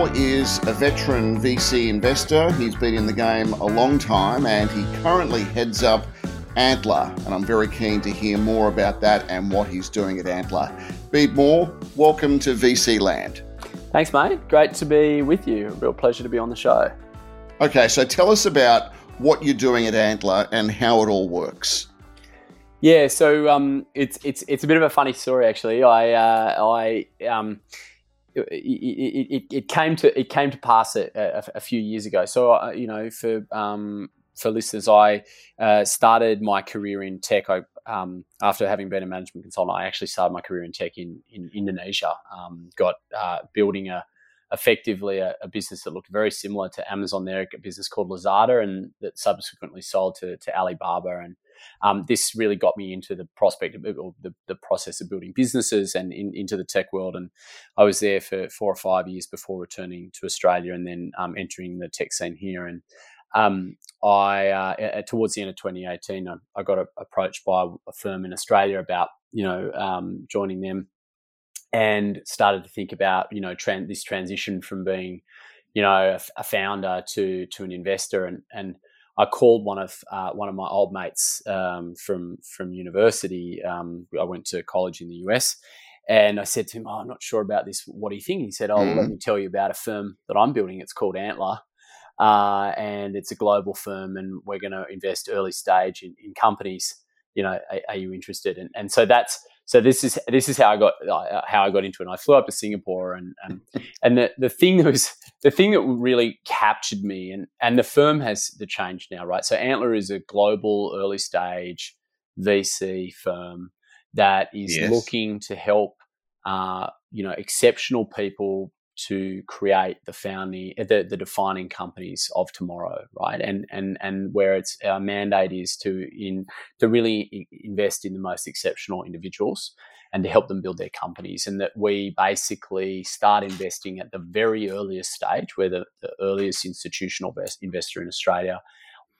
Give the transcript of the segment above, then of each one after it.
Moore is a veteran VC investor. He's been in the game a long time and he currently heads up Antler. And I'm very keen to hear more about that and what he's doing at Antler. Bede Moore, welcome to VC Land. Thanks, mate. Great to be with you. Real pleasure to be on the show. Okay, so tell us about what you're doing at Antler and how it all works. Yeah, so um, it's it's it's a bit of a funny story actually. I uh, I um, it, it, it, came to it came to pass a, a, a few years ago. So uh, you know, for um, for listeners, I uh, started my career in tech. I, um, after having been a management consultant, I actually started my career in tech in in Indonesia. Um, got uh, building a effectively a, a, business that looked very similar to Amazon there, a business called Lazada, and that subsequently sold to, to Alibaba. And um, this really got me into the prospect of or the, the process of building businesses and in, into the tech world. And I was there for four or five years before returning to Australia and then um, entering the tech scene here. And um, I uh, towards the end of 2018, I, I got a, approached by a firm in Australia about you know um, joining them and started to think about you know tran- this transition from being you know a, a, founder to to an investor and and I called one of uh, one of my old mates um, from from university. Um, I went to college in the US, and I said to him, oh, "I'm not sure about this. What do you think?" He said, "Oh, mm-hmm. well, let mm-hmm. me tell you about a firm that I'm building. It's called Antler, uh, and it's a global firm, and we're going to invest early stage in, in companies. You know, are, are you interested?" And and so that's so this is this is how I got uh, how I got into it. And I flew up to Singapore, and and, and the, the thing that was the thing that really captured me, and and the firm has the change now, right? So Antler is a global early stage VC firm that is yes. looking to help uh, you know exceptional people to create the founding eh, the, the defining companies of tomorrow right? And and and where it's our mandate is to in to really invest in the most exceptional individuals and to help them build their companies and that we basically start investing at the very earliest stage where the, the earliest institutional investor in australia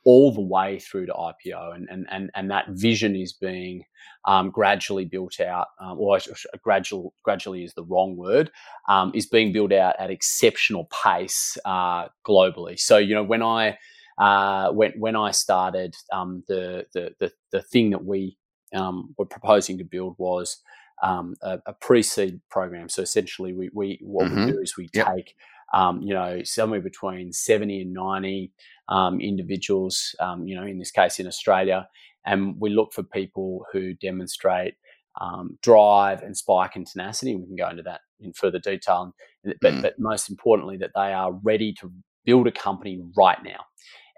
all the way through to IPO, and and and, and that vision is being um, gradually built out, um, or gradual gradually is the wrong word, um, is being built out at exceptional pace uh, globally. So you know when I uh, when when I started, um, the, the the the thing that we um, were proposing to build was. Um, a, a, pre-seed program. So essentially, we, we what mm-hmm. we do is we yep. take um, you know, somewhere between 70 and 90 um, individuals, um, you know, in this case in Australia. And we look for people who demonstrate um, drive and spike and tenacity. We can go into that in further detail. But, mm. but most importantly, that they are ready to build a company right now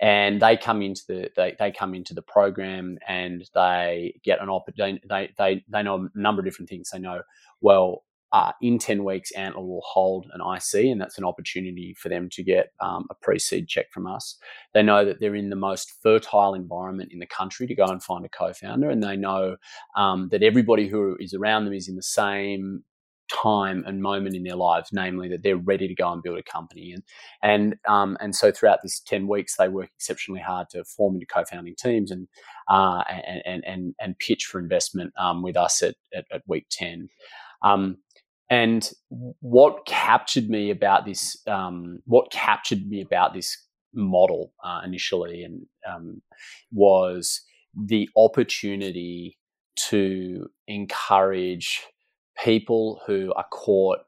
and they come into the they, they come into the program and they get an opportunity they, they they know a number of different things they know well uh, in 10 weeks, Antler will hold an IC, and that's an opportunity for them to get um, a pre seed check from us. They know that they're in the most fertile environment in the country to go and find a co founder, and they know um, that everybody who is around them is in the same time and moment in their lives, namely that they're ready to go and build a company. And and um, and so throughout this ten weeks, they work exceptionally hard to form into co-founding teams and uh, and, and and pitch for investment um, with us at, at, at week ten. Um, and what captured me about this, um, what captured me about this model uh, initially, and um, was the opportunity to encourage people who are caught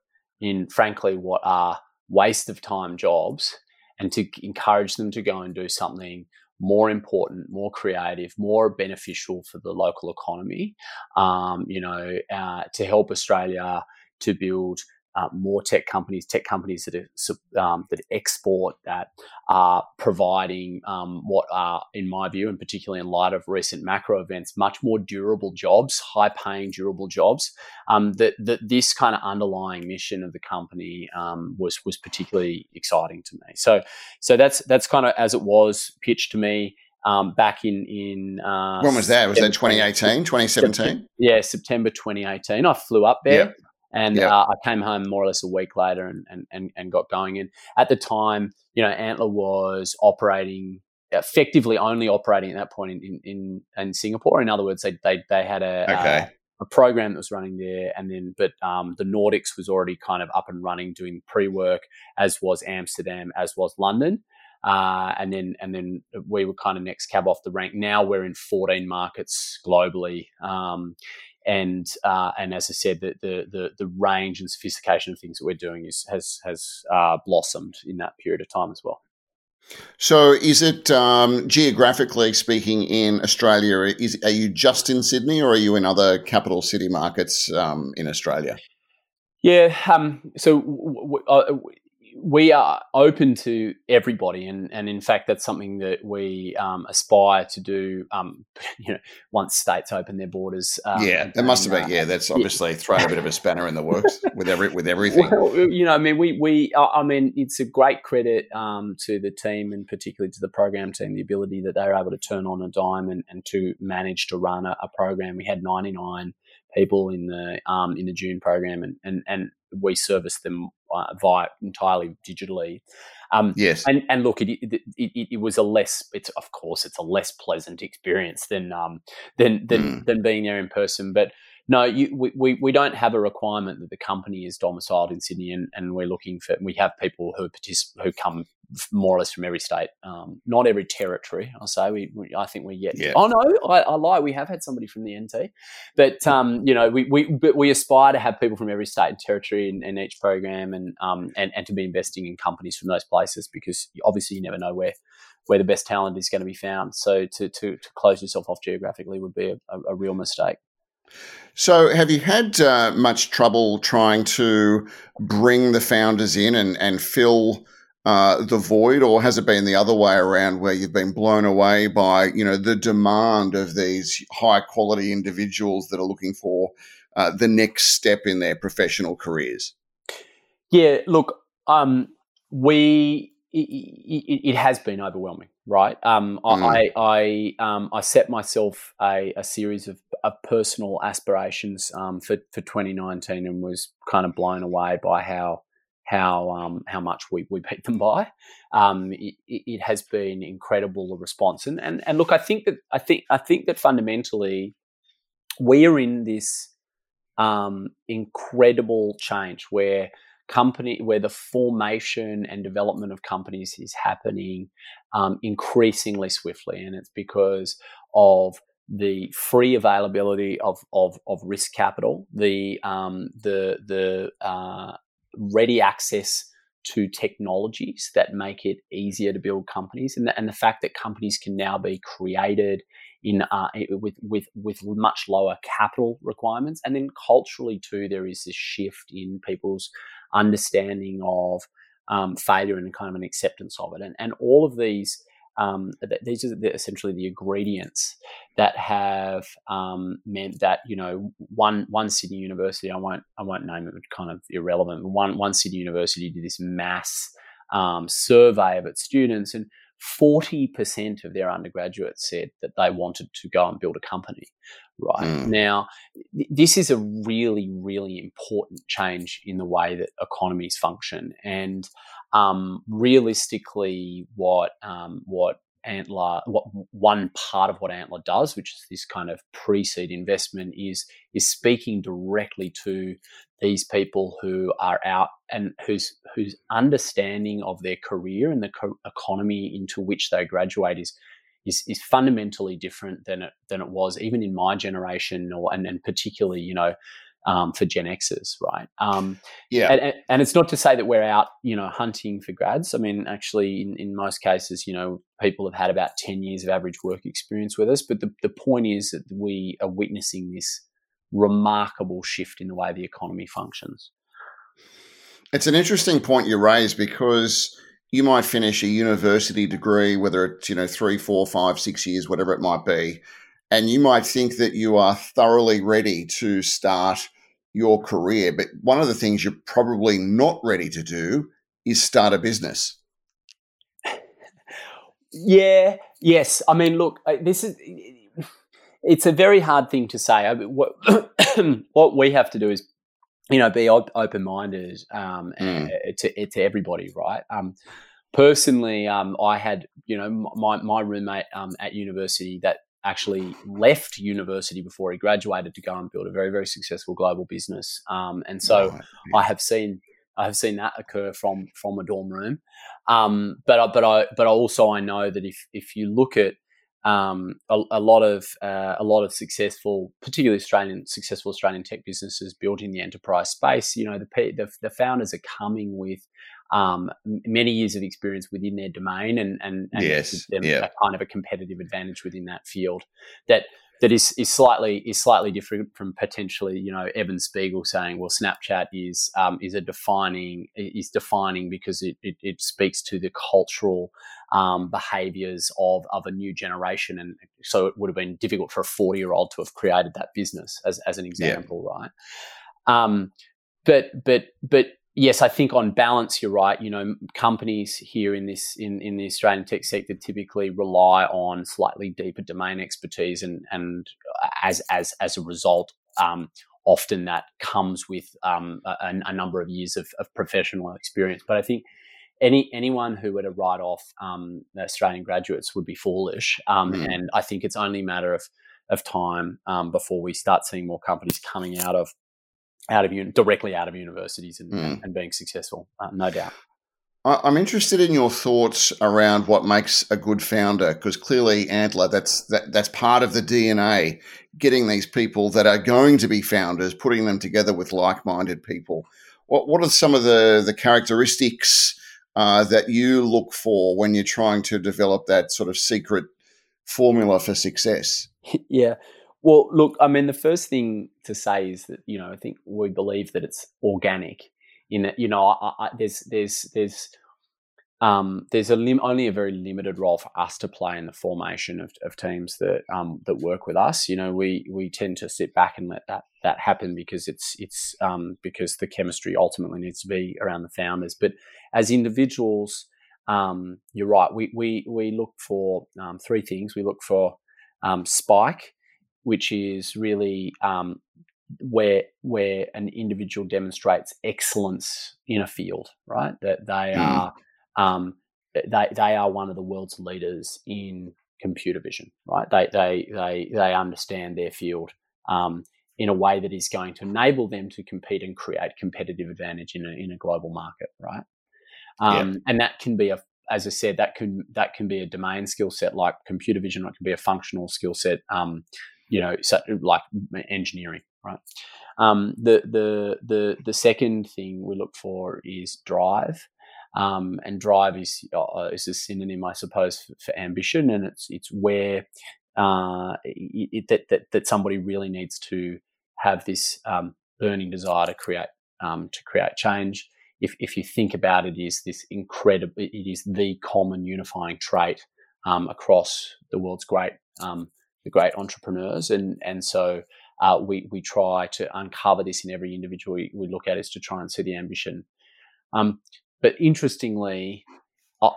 in, frankly, what are waste of time jobs, and to encourage them to go and do something more important, more creative, more beneficial for the local economy. Um, you know, uh, to help Australia to build uh, more tech companies, tech companies that are, um, that export, that are providing um, what are, in my view, and particularly in light of recent macro events, much more durable jobs, high-paying durable jobs. Um, that that this kind of underlying mission of the company um, was was particularly exciting to me. So so that's that's kind of as it was pitched to me. Um, back in in uh, when was that? Was that 2018, 2017? Yeah, September 2018. I flew up there. Yep. And yep. uh, I came home more or less a week later and, and, and, and got going. And at the time, you know, Antler was operating effectively only operating at that point in, in, in, in Singapore. In other words, they, they, they had a, okay. a program that was running there, and then but um, the Nordics was already kind of up and running, doing pre work, as was Amsterdam, as was London. Uh, and then and then we were kind of next cab off the rank. Now we're in 14 markets globally, um, and uh, and as I said, the, the, the the range and sophistication of things that we're doing is has has uh, blossomed in that period of time as well. So, is it um, geographically speaking in Australia? Is are you just in Sydney, or are you in other capital city markets um, in Australia? Yeah, um, so w- w- uh, we are open to everybody, and, and in fact, that's something that we um, aspire to do. Um, you know, once states open their borders. Um, yeah, it must have been. Uh, yeah, that's obviously yeah. thrown a bit of a spanner in the works with every with everything. Well, you know, I mean, we we I mean, it's a great credit um, to the team and particularly to the program team, the ability that they were able to turn on a dime and, and to manage to run a, a program. We had ninety nine people in the um, in the June program, and and and we service them via entirely digitally. Um, yes, and and look, it it, it it, was a less. It's of course it's a less pleasant experience than um than than mm. than being there in person, but no, you, we, we, we don't have a requirement that the company is domiciled in Sydney, and, and we're looking for. We have people who particip- who come more or less from every state, um, not every territory. I'll say we, we I think we get. Yeah. Oh no, I, I, lie. We have had somebody from the NT, but um, you know, we, we but we aspire to have people from every state and territory in, in each program, and um and, and to be investing in companies from those places because obviously you never know where where the best talent is going to be found. So to to, to close yourself off geographically would be a, a, a real mistake. So, have you had uh, much trouble trying to bring the founders in and, and fill uh, the void, or has it been the other way around where you've been blown away by you know the demand of these high quality individuals that are looking for uh, the next step in their professional careers? Yeah, look, um, we it, it, it, has been overwhelming, right? Um, mm. I I um, I set myself a, a series of, of, personal aspirations um, for for 2019 and was kind of blown away by how how um, how much we, we beat them by. Um, it, it, has been incredible the response, and, and and look, I think that I think I think that fundamentally we are in this um, incredible change where company where the formation and development of companies is happening um, increasingly swiftly, and it's because of the free availability of, of, of risk capital, the um, the the uh, ready access to technologies that make it easier to build companies, and the, and the fact that companies can now be created in uh, with with with much lower capital requirements, and then culturally too, there is this shift in people's understanding of um, failure and kind of an acceptance of it, and and all of these um, these are essentially the ingredients that have um, meant that you know one one Sydney University I won't I won't name it kind of irrelevant one one Sydney University did this mass um, survey of its students and 40% of their undergraduates said that they wanted to go and build a company right mm. now th- this is a really really important change in the way that economies function and um, realistically, what um, what Antler, what one part of what Antler does, which is this kind of pre-seed investment, is is speaking directly to these people who are out and whose whose understanding of their career and the co- economy into which they graduate is is, is fundamentally different than it than it was even in my generation or and, and particularly you know um, for Gen Xers, right? Um, yeah. And, and, it's not to say that we're out, you know, hunting for grads. I mean, actually, in, in most cases, you know, people have had about 10 years of average work experience with us. But the, the point is that we are witnessing this remarkable shift in the way the economy functions. It's an interesting point you raise because you might finish a university degree, whether it's, you know, three, four, five, six years, whatever it might be. And you might think that you are thoroughly ready to start your career. But one of the things you're probably not ready to do is start a business. Yeah, yes. I mean, look, this is it's a very hard thing to say. I mean, what what we have to do is, you know, be open minded um, mm. to to everybody, right? Um, personally, um, I had you know my my roommate um, at university that actually left university before he graduated to go and build a very very successful global business. Um, and so right. I have seen I have seen that occur from from a dorm room. Um, but but I but also I know that if if you look at um, a, a, lot of uh, a lot of successful, particularly Australian successful Australian tech businesses built in the enterprise space. You know, the the, the founders are coming with um, many years of experience within their domain, and and, and yes, yeah. a kind of a competitive advantage within that field. That that is is slightly is slightly different from potentially you know Evan Spiegel saying well Snapchat is um, is a defining is defining because it, it, it speaks to the cultural um, behaviors of of a new generation and so it would have been difficult for a 40 year old to have created that business as, as an example yeah. right um, but but but yes, I think on balance, you're right. You know, companies here in this in, in the Australian tech sector typically rely on slightly deeper domain expertise, and and as as as a result, um, often that comes with um, a, a, number of years of, of, professional experience. But I think. Any anyone who were to write off um, Australian graduates would be foolish, mm. and I think it's only a matter of of time um, before we start seeing more companies coming out of out of you directly out of universities and, mm. and being successful, uh, no doubt. I'm interested in your thoughts around what makes a good founder, because clearly Antler, that's that, that's part of the DNA. Getting these people that are going to be founders, putting them together with like-minded people. What what are some of the the characteristics uh, that you look for when you're trying to develop that sort of secret formula for success? yeah, well, look, I mean, the first thing to say is that you know I think we believe that it's organic. In that, you know, I, I, there's there's there's um, there's a lim- only a very limited role for us to play in the formation of, of teams that um, that work with us. You know, we we tend to sit back and let that that happen because it's it's um, because the chemistry ultimately needs to be around the founders. But as individuals, um, you're right. We we we look for um, three things. We look for um, spike which is really um, where where an individual demonstrates excellence in a field, right? That they mm. are um, they they are one of the world's leaders in computer vision, right? They they they they understand their field um, in a way that is going to enable them to compete and create competitive advantage in a in a global market, right? Um, yeah. And that can be a as I said, that can that can be a domain skill set like computer vision, or it can be a functional skill set um, you know, like engineering, right? Um, the the the the second thing we look for is drive, um, and drive is uh, is a synonym, I suppose, for, for, ambition, and it's it's where uh, it, that, that that somebody really needs to have this um, burning desire to create um, to create change. If if you think about it, is this incredible? It is the common unifying trait um, across the world's great um, the great entrepreneurs, and and so uh, we we try to uncover this in every individual we, we look at is to try and see the ambition. Um, but interestingly,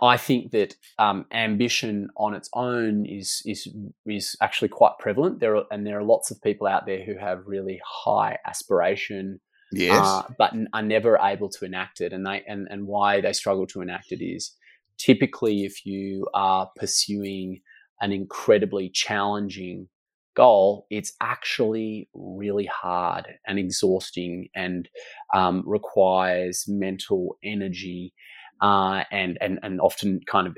I think that um, ambition on its own is is is actually quite prevalent. There are, and there are lots of people out there who have really high aspiration, yes, uh, but are never able to enact it. And they and and why they struggle to enact it is typically if you are pursuing an incredibly challenging goal, it's actually really hard and exhausting and um, requires mental energy uh, and, and, and often kind of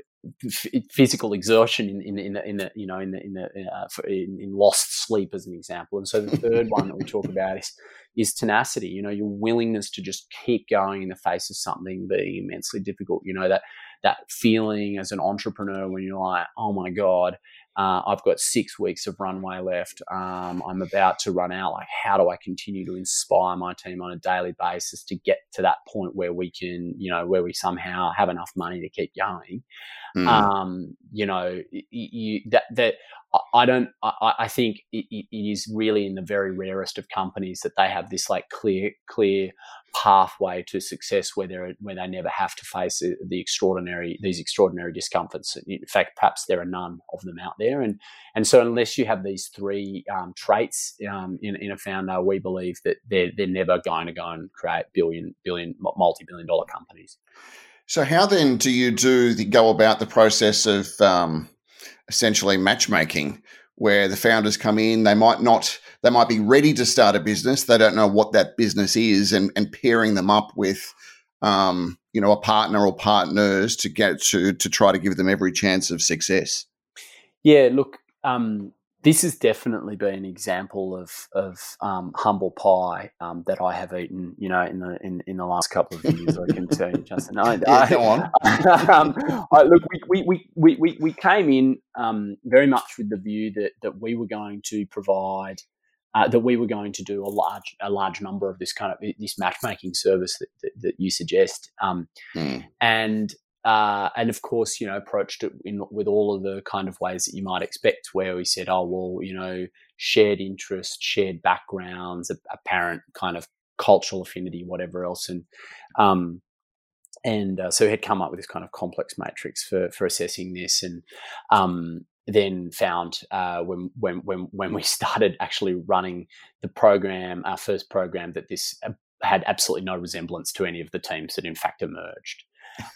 physical exertion in in in the, in the you know in the in the uh, in, in, lost sleep as an example. And so the third one that we talk about is is tenacity you know your willingness to just keep going in the face of something being immensely difficult you know that that feeling as an entrepreneur when you're like, oh my God, uh, I've got six weeks of runway left. Um, I'm about to run out. Like, how do I continue to inspire my team on a daily basis to get to that point where we can, you know, where we somehow have enough money to keep going? Mm. Um, you know, you, you, that that I don't. I, I think it, it is really in the very rarest of companies that they have this like clear, clear pathway to success where they where they never have to face the extraordinary these extraordinary discomforts. In fact, perhaps there are none of them out there, and and so unless you have these three um, traits um, in, in a founder, we believe that they're they're never going to go and create billion billion multi billion dollar companies. So how then do you do the, go about the process of um, essentially matchmaking where the founders come in. They might not, they might be ready to start a business. They don't know what that business is, and and pairing them up with, um, you know, a partner or partners to get to to try to give them every chance of success. Yeah, look, um, this has definitely been an example of of um, humble pie um, that I have eaten, you know, in the in, in the last couple of years. I can tell you, Justin. I, yeah, I, go on. um, I, look, we, we, we, we, we came in um, very much with the view that that we were going to provide. Uh, that we were going to do a large a large number of this kind of this matchmaking service that, that, that you suggest, mm. and uh, and of course, you know, approached it in, with all of the kind of ways that you might expect, where we said, oh, well, you know, shared interest, shared backgrounds, apparent kind of cultural affinity, whatever else. And, um, and uh, so had come up with this kind of complex matrix for, for assessing this. And, um, then found uh, when, when, when, when we started actually running the program, our first program, that this uh, had absolutely no resemblance to any of the teams that in fact emerged.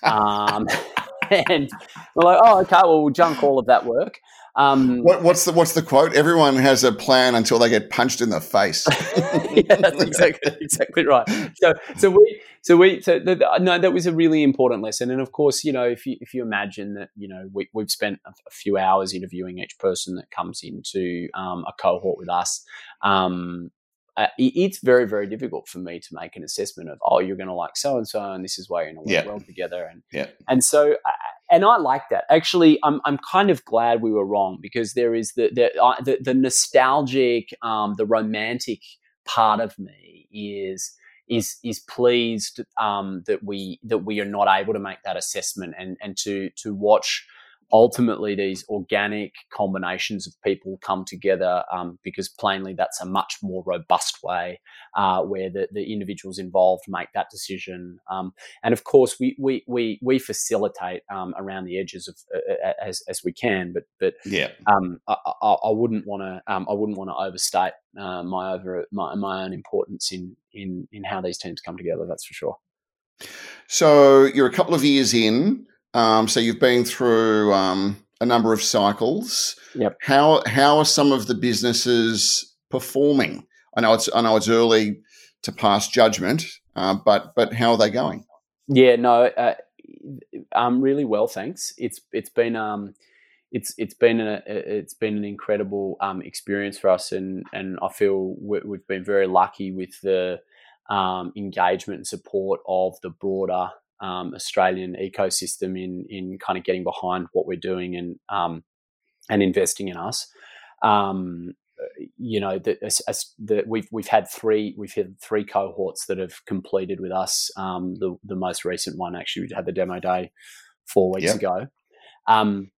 Um, and we're like, oh, okay, well, we'll junk all of that work. Um, what, what's the what's the quote? Everyone has a plan until they get punched in the face. yeah, that's exactly exactly right. So so we so we so the, the, no, that was a really important lesson. And of course, you know, if you if you imagine that, you know, we we've spent a, a few hours interviewing each person that comes into um, a cohort with us. Um, uh, it's very very difficult for me to make an assessment of oh you're going to like so and so and this is why you're going to work well together and yeah. and so uh, and I like that actually I'm I'm kind of glad we were wrong because there is the the uh, the, the, nostalgic um, the romantic part of me is is is pleased um, that we that we are not able to make that assessment and and to to watch ultimately these organic combinations of people come together um, because plainly that's a much more robust way uh, where the, the individuals involved make that decision um, and of course we we we, we facilitate um, around the edges of uh, uh as, as we can but but yeah. um, I, I, I, wouldn't want to um, I wouldn't want to overstate uh, my over my, my own importance in in in how these teams come together that's for sure. So you're a couple of years in um, so you've been through um, a number of cycles. Yep. How how are some of the businesses performing? I know it's I know it's early to pass judgment, uh, but but how are they going? Yeah, no, uh, um, really well, thanks. It's it's been um, it's it's been a it's been an incredible um, experience for us, and and I feel we've been very lucky with the um, engagement and support of the broader um, Australian ecosystem in in kind of getting behind what we're doing and um, and investing in us. Um, you know that the, we've we've had three we've had three cohorts that have completed with us. Um, the the most recent one actually we had the demo day four weeks yep. ago. Um,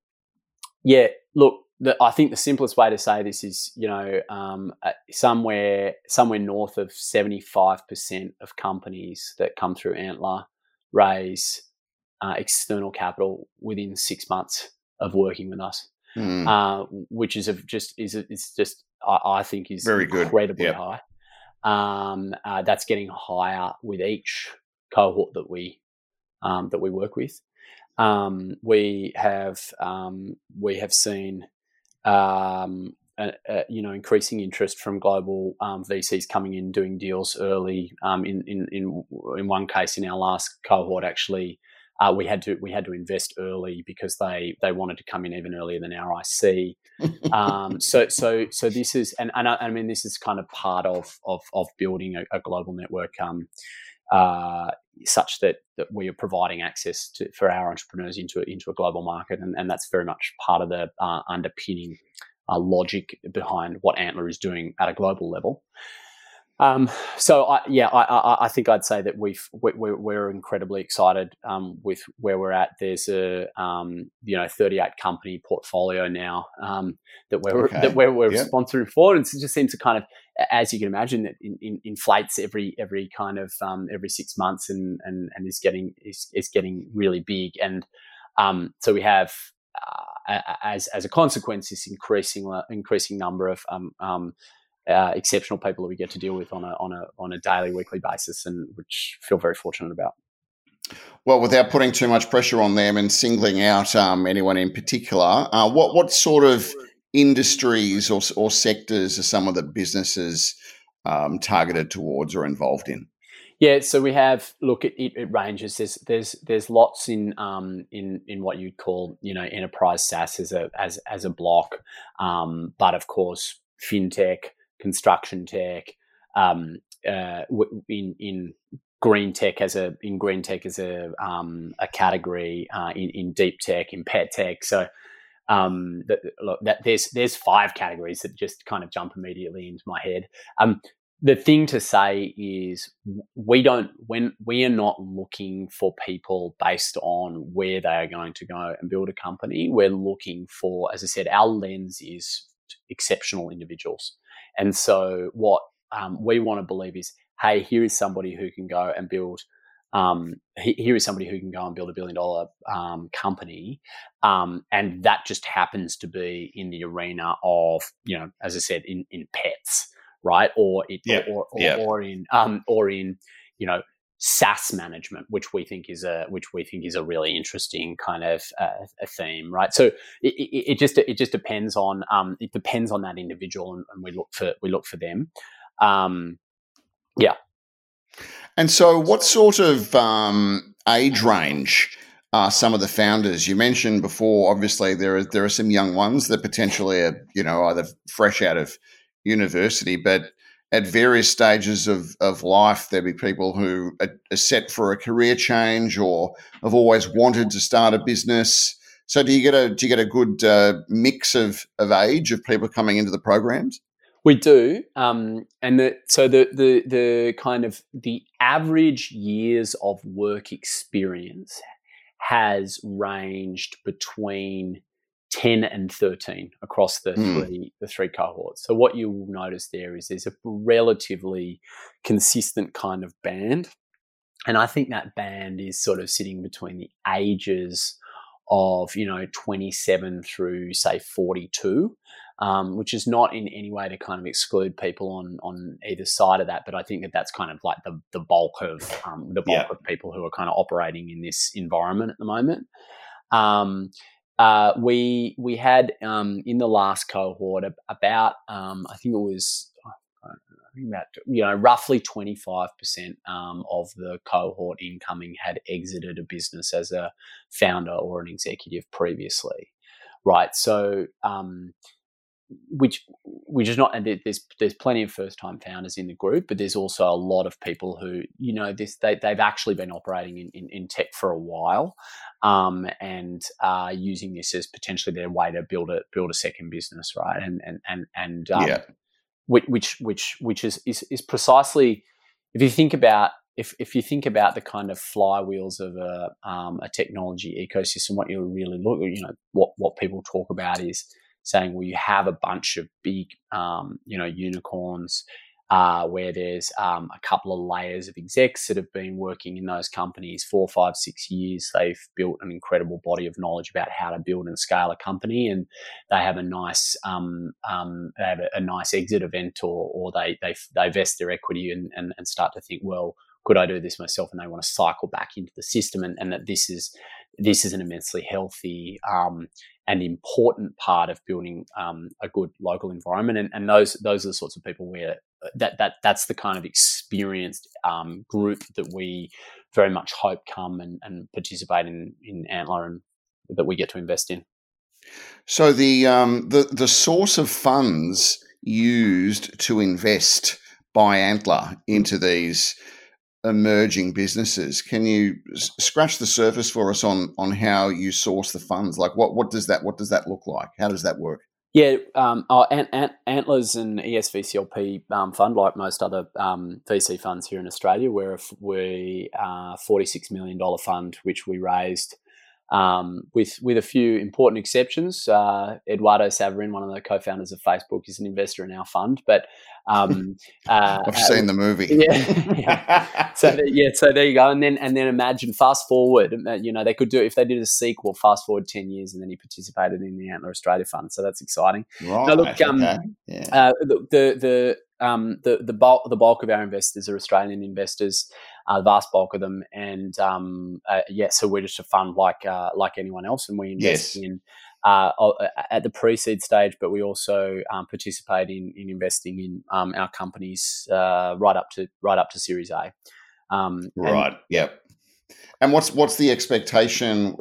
yeah, look, the, I think the simplest way to say this is, you know, um, uh, somewhere somewhere north of seventy five percent of companies that come through Antler raise uh, external capital within six months of working with us, mm. uh, which is a, just is a, it's just I, I, think is very good, incredibly yep. high. Um, uh, that's getting higher with each cohort that we um, that we work with. Um, we have um, we have seen um, uh, uh, you know increasing interest from global um, VCs coming in doing deals early. Um, in, in in in one case, in our last cohort, actually, uh, we had to we had to invest early because they they wanted to come in even earlier than our IC. um, so so so this is and, and I, I, mean this is kind of part of of, of building a, a global network. Um, uh, such that, that we are providing access to, for our entrepreneurs into into a global market, and, and that's very much part of the uh, underpinning uh, logic behind what Antler is doing at a global level. Um, so I, yeah, I, I, I, think I'd say that we've we're, we're incredibly excited um, with where we're at. There's a um, you know 38 company portfolio now um, that we're okay. that we're, we're sponsoring for, and it just seems to kind of, as you can imagine, it in, in, inflates every every kind of um, every six months, and and and is getting is, is getting really big. And um, so we have uh, as as a consequence, this increasing increasing number of um, um, uh, exceptional people that we get to deal with on a on a on a daily, weekly basis, and which feel very fortunate about. Well, without putting too much pressure on them and singling out um, anyone in particular, uh, what what sort of industries or, or sectors are some of the businesses um, targeted towards or involved in? Yeah, so we have look it, it, it ranges. There's there's there's lots in um in in what you'd call you know enterprise SaaS as a as as a block, um, but of course fintech, construction tech, um, uh, in in green tech as a in green tech as a um, a category uh, in in deep tech in pet tech. So um, that, look, that there's there's five categories that just kind of jump immediately into my head. Um, the thing to say is we don't when we are not looking for people based on where they are going to go and build a company. We're looking for, as I said, our lens is exceptional individuals, and so what um, we want to believe is, hey, here is somebody who can go and build. Um, here is somebody who can go and build a billion dollar um, company, um, and that just happens to be in the arena of, you know, as I said, in in pets, right? Or it, yeah. or, or, yeah. or in um, or in you know SaaS management, which we think is a which we think is a really interesting kind of uh, a theme, right? So it, it, it, just it just depends on um, it depends on that individual, and, and we look for we look for them. Um, yeah. And so, what sort of um, age range are some of the founders? You mentioned before. Obviously, there are there are some young ones that potentially are you know either fresh out of university, but at various stages of, of life, there'll be people who are, are set for a career change or have always wanted to start a business. So, do you get a do you get a good uh, mix of of age of people coming into the programs? We do, um, and the, so the the the kind of the average years of work experience has ranged between ten and thirteen across the mm. three the three cohorts. So what you will notice there is there's a relatively consistent kind of band, and I think that band is sort of sitting between the ages of you know 27 through say 42 um, which is not in any way to kind of exclude people on on either side of that. But I think that that's kind of like the the bulk of um, the bulk yeah. of people who are kind of operating in this environment at the moment. Um, uh, we we had um, in the last cohort about um, I think it was about you know roughly 25% um, of the cohort incoming had exited a business as a founder or an executive previously right? So um, which which is not and there's there's plenty of first time founders in the group but there's also a lot of people who you know this they, they've actually been operating in, in, in tech for a while um, and uh, using this as potentially their way to build a build a second business right and and and and um, yeah. which which which which is, is is precisely if you think about if, if you think about the kind of flywheels of a, um, a technology ecosystem, what you really look, you know, what, what people talk about is saying, well, you have a bunch of big, um, you know, unicorns uh, where there's um, a couple of layers of execs that have been working in those companies four, five, six years. They've built an incredible body of knowledge about how to build and scale a company, and they have a nice, um, um, they have a, a, nice exit event, or, or they they they vest their equity and, and, and start to think, well, could I do this myself? And they want to cycle back into the system, and, and that this is this is an immensely healthy um, and important part of building um, a good local environment. And, and, those those are the sorts of people where uh, that that that's the kind of experienced um, group that we very much hope come and, and participate in in Antler and that we get to invest in. So the um, the the source of funds used to invest by Antler into these emerging businesses. Can you scratch the surface for us on on how you source the funds? Like what what does that what does that look like? How does that work? Yeah, um, oh, Ant, Ant, Antlers and ESVCLP um, fund, like most other um, VC funds here in Australia, we're we are uh, forty six million dollar fund, which we raised um, with with a few important exceptions. Uh, Eduardo Saverin, one of the co-founders of Facebook, is an investor in our fund. But um, uh, I've seen the movie. Yeah, yeah. So yeah, so there you go. And then and then imagine fast forward. Uh, you know, they could do if they did a sequel. Fast forward ten years, and then he participated in the Antler Australia Fund. So that's exciting. Right. Now, look, um, okay. yeah. uh, the the um, the the bulk the bulk of our investors are Australian investors, uh, the vast bulk of them, and um, uh, yeah, so we're just a fund like uh, like anyone else, and we invest yes. in. Uh, at the pre-seed stage, but we also um, participate in, in investing in um, our companies uh, right up to right up to Series A. Um, right. And, yep. And what's what's the expectation?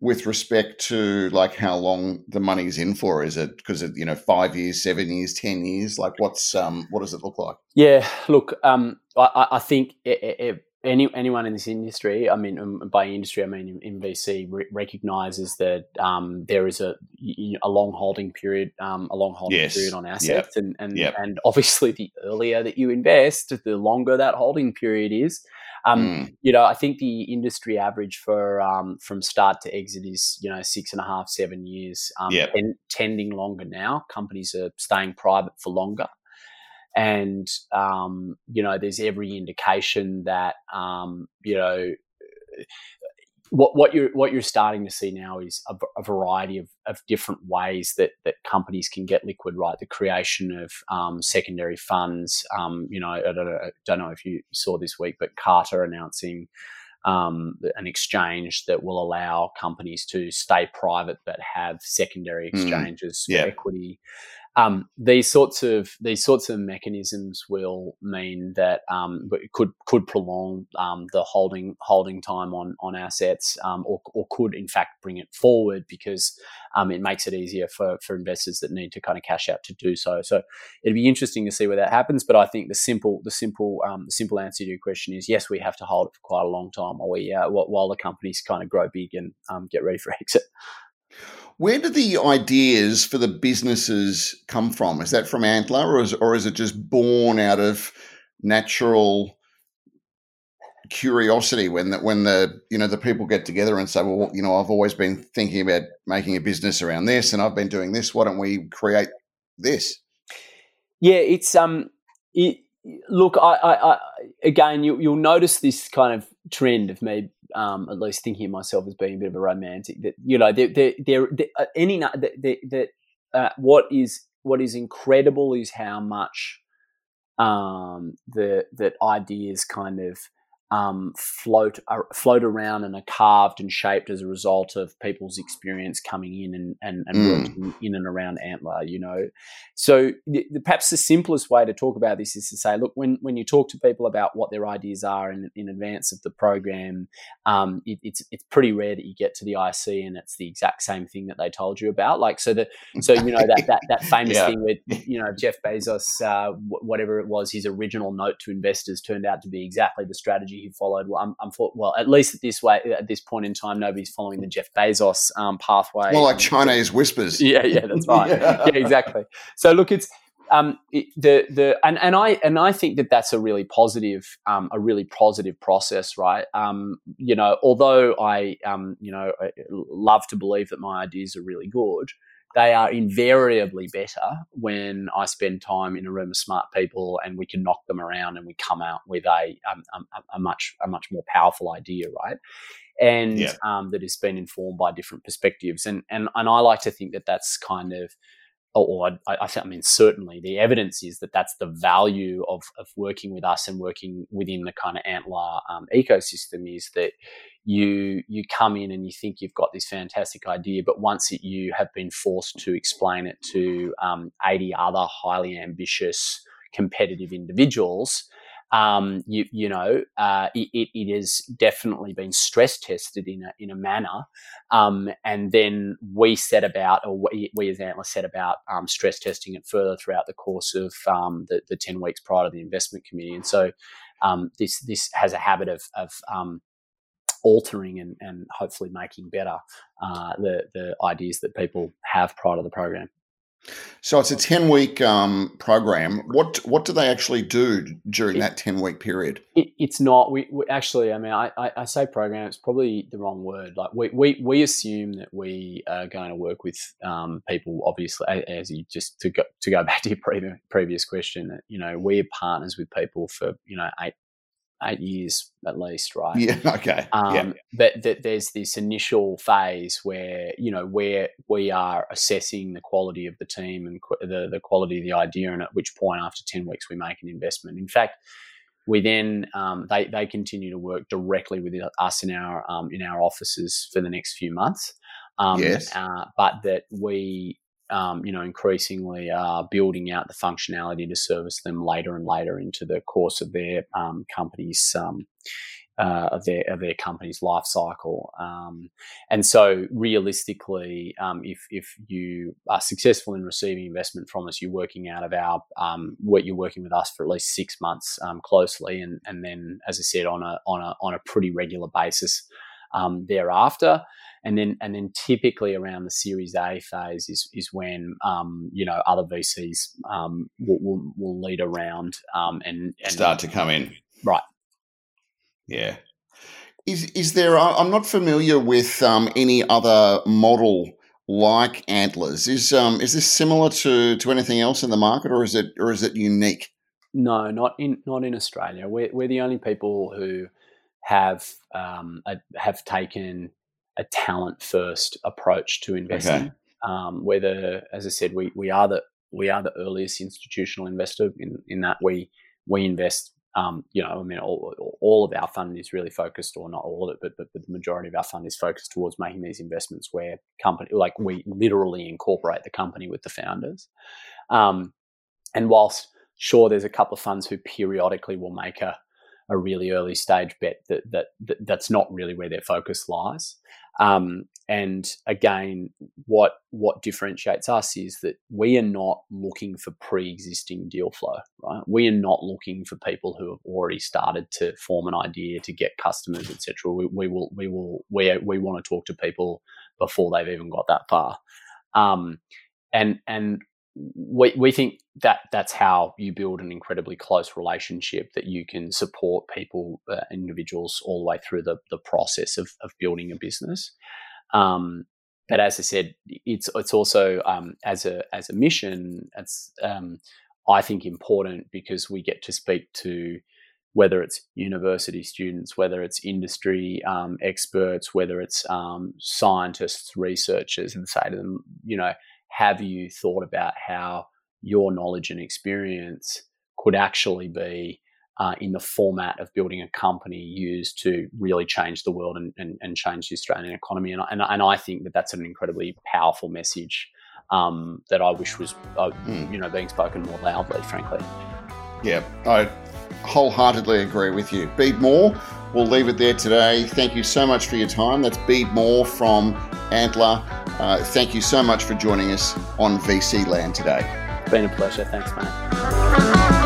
With respect to like how long the money's in for? Is it because of you know five years, seven years, ten years? Like what's um what does it look like? Yeah, look, um, I, I think it, it, any anyone in this industry, I mean, um, by industry I mean in, in VC, re- recognizes that um, there is a you know, a long holding period, um, a long holding yes. period on assets, yep. and and yep. and obviously the earlier that you invest, the longer that holding period is. Um, mm. You know, I think the industry average for um, from start to exit is you know six and a half, seven years. Um, yep. and tending longer now. Companies are staying private for longer, and um, you know, there's every indication that um, you know what, what you're what you're starting to see now is a, a, variety of, of different ways that that companies can get liquid. Right, the creation of um, secondary funds. Um, you know, I don't, know, I don't, know, if you saw this week, but Carta announcing um, an exchange that will allow companies to stay private but have secondary hmm. exchanges mm, yeah. for equity um, these sorts of these sorts of mechanisms will mean that um, could could prolong um, the holding holding time on on assets, um, or, or could in fact bring it forward because um, it makes it easier for for investors that need to kind of cash out to do so. So it'd be interesting to see where that happens. But I think the simple the simple um, the simple answer to your question is yes, we have to hold it for quite a long time while we uh, while the companies kind of grow big and get ready for exit. Where do the ideas for the businesses come from? Is that from Antler, or is, or is it just born out of natural curiosity when the, when the you know the people get together and say, well, you know, I've always been thinking about making a business around this, and I've been doing this. Why don't we create this? Yeah, it's um, it, look, I, I, I again, you, you'll notice this kind of trend of me, um, at least thinking of myself as being a bit of a romantic. That you know, there, there, uh, any that that uh, what is what is incredible is how much um, the that ideas kind of um, float uh, float around and are carved and shaped as a result of people's experience coming in and and, and mm. working in and around Antler. You know, so the, the, perhaps the simplest way to talk about this is to say, look, when when you talk to people about what their ideas are in, in advance of the program, um, it, it's it's pretty rare that you get to the IC and it's the exact same thing that they told you about. Like so the so you know that that that famous yeah. thing with you know Jeff Bezos, uh, whatever it was, his original note to investors turned out to be exactly the strategy he followed. Well, I'm, I'm for, well, at least at this way, at this point in time, nobody's following the Jeff Bezos um, pathway. More like Chinese whispers. Yeah, yeah, that's right. yeah. yeah. exactly. So look, it's um, it, the the and, and I and I think that that's a really positive um, a really positive process, right? Um, you know, although I um, you know love to believe that my ideas are really good, they are invariably better when I spend time in a room of smart people and we can knock them around and we come out with a um, a, a much a much more powerful idea, right? And yeah. um, that has been informed by different perspectives, and and and I like to think that that's kind of or I, I, I, mean, certainly the evidence is that that's the value of, of working with us and working within the kind of Antler um, ecosystem is that you you come in and you think you've got this fantastic idea, but once it, you have been forced to explain it to um, 80 other highly ambitious competitive individuals, um, you, you know, uh, it, it, has definitely been stress tested in a, in a manner. Um, and then we set about, or we, we as Antler set about um, stress testing it further throughout the course of um, the, the 10 weeks prior to the investment committee. And so um, this, this has a habit of, of um, altering and, and hopefully making better uh, the, the ideas that people have prior to the program. So it's a ten week um, program. What what do they actually do during it, that ten week period? It, it's not. We, we, actually, I mean, I, I, I, say program. It's probably the wrong word. Like we, we, we assume that we are going to work with um, people. Obviously, as you just to go to go back to your previous previous question, that you know we're partners with people for you know eight eight years at least, right? Yeah. Okay. Um, yeah. But that there's this initial phase where you know where we are assessing the quality of the team and qu- the the quality of the idea, and at which point after ten weeks we make an investment. In fact, we then um, they they continue to work directly with us in our um, in our offices for the next few months. Um, yes. Uh, but that we um, you know, increasingly are building out the functionality to service them later and later into the course of their um, company's um, uh, of their of their company's life cycle. Um, and so, realistically, um, if if you are successful in receiving investment from us, you're working out of our um, what you're working with us for at least six months closely, and and then, as I said, on a on a on a pretty regular basis thereafter and then and then typically around the Series A phase is is when um, you know other VCs um, will, will, will lead around um, and, and start to come in. Right. Yeah. Is is there? I'm not familiar with um, any other model like Antlers. Is um is this similar to to anything else in the market, or is it or is it unique? No, not in not in Australia. We're we're the only people who have um, a, have taken a talent first approach to investing. Okay. Um, whether, as I said, we, we are the we are the earliest institutional investor in, in that we we invest. Um, you know, I mean, all, all of our fund is really focused, or not all of it, but, but, but the majority of our fund is focused towards making these investments where company, like we literally incorporate the company with the founders. Um, and whilst sure, there's a couple of funds who periodically will make a a really early stage bet that, that, that that's not really where their focus lies. Um, and again, what what differentiates us is that we are not looking for pre-existing deal flow, right? We are not looking for people who have already started to form an idea to get customers, etc. We, we, will we will we we want to talk to people before they've even got that far. Um, and and we, we think that that's how you build an incredibly close relationship that you can support people, uh, individuals, all the way through the, the process of, of building a business. Um, but as I said, it's it's also um, as a as a mission. It's um, I think important because we get to speak to whether it's university students, whether it's industry um, experts, whether it's um, scientists, researchers, and say to them, you know, have you thought about how your knowledge and experience could actually be uh, in the format of building a company used to really change the world and, and, and change the Australian economy? And, and, and, I think that that's an incredibly powerful message um, that I wish was, uh, mm. you know, being spoken more loudly, frankly. Yeah, I wholeheartedly agree with you. Bede Moore, we'll leave it there today. Thank you so much for your time. That's Bede Moore from Antler. Uh, thank you so much for joining us on VC Land today. It's been a pleasure. Thanks, mate.